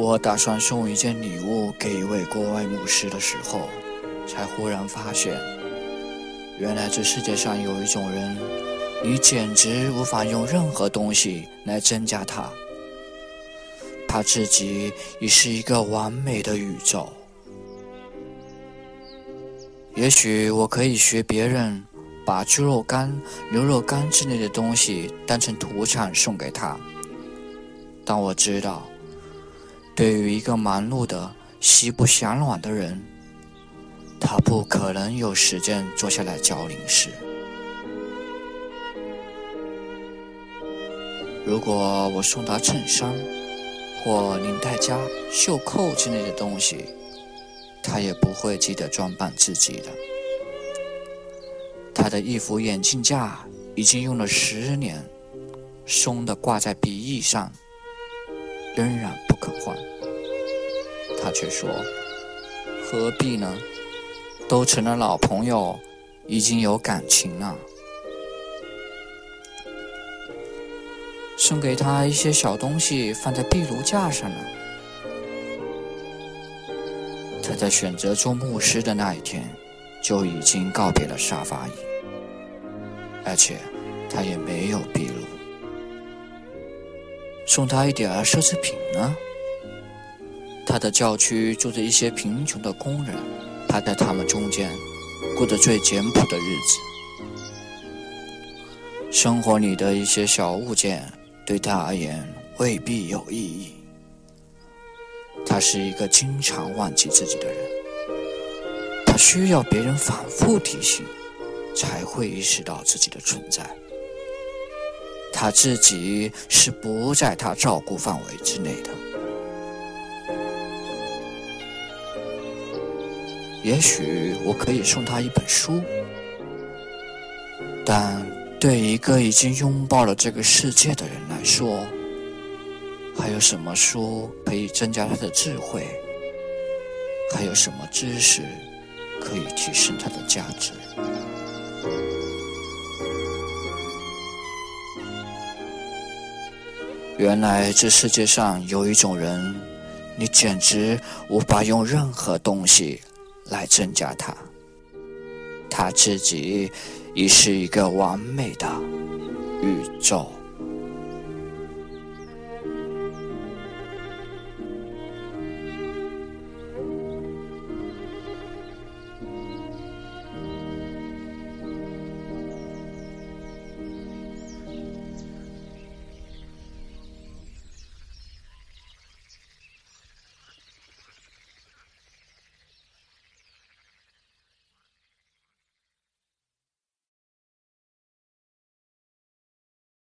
我打算送一件礼物给一位国外牧师的时候，才忽然发现，原来这世界上有一种人，你简直无法用任何东西来增加他。他自己已是一个完美的宇宙。也许我可以学别人，把猪肉干、牛肉干之类的东西当成土产送给他，但我知道。对于一个忙碌的、喜不向暖的人，他不可能有时间坐下来嚼零食。如果我送他衬衫或领带夹、袖扣之类的东西，他也不会记得装扮自己的。他的一副眼镜架已经用了十年，松的挂在鼻翼上，仍然不肯换。他却说：“何必呢？都成了老朋友，已经有感情了。送给他一些小东西，放在壁炉架上呢。他在选择做牧师的那一天，就已经告别了沙发椅，而且他也没有壁炉。送他一点奢侈品呢？”他的教区住着一些贫穷的工人，他在他们中间过着最简朴的日子。生活里的一些小物件对他而言未必有意义。他是一个经常忘记自己的人，他需要别人反复提醒，才会意识到自己的存在。他自己是不在他照顾范围之内的。也许我可以送他一本书，但对一个已经拥抱了这个世界的人来说，还有什么书可以增加他的智慧？还有什么知识可以提升他的价值？原来这世界上有一种人，你简直无法用任何东西。来增加他，他自己已是一个完美的宇宙。